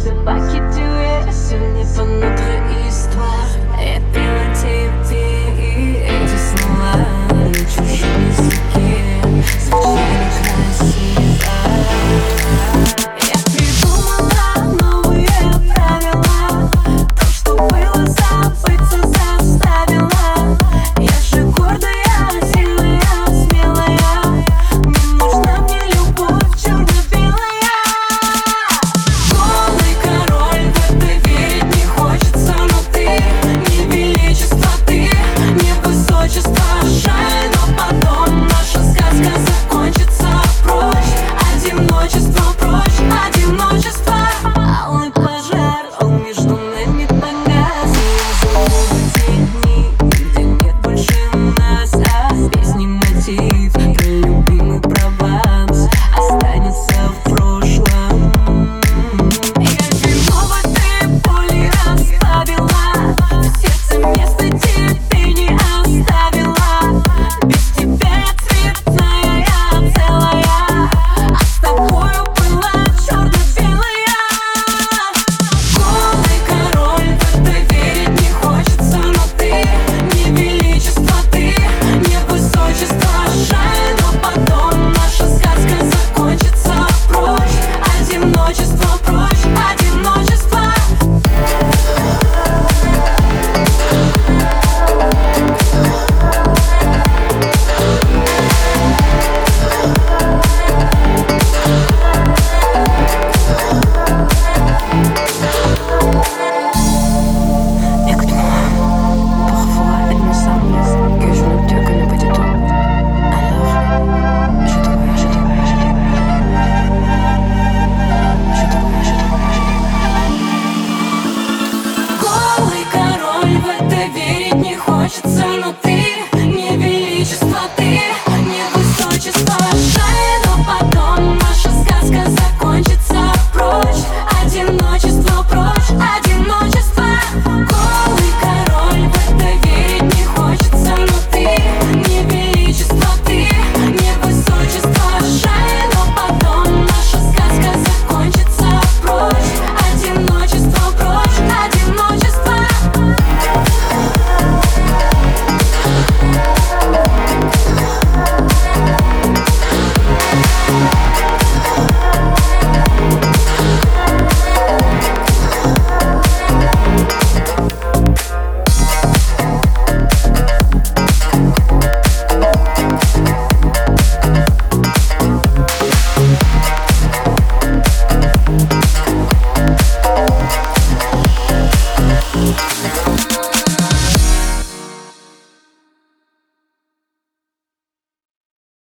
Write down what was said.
sais pas qui tu es, ce n'est pas notre It's all no thing.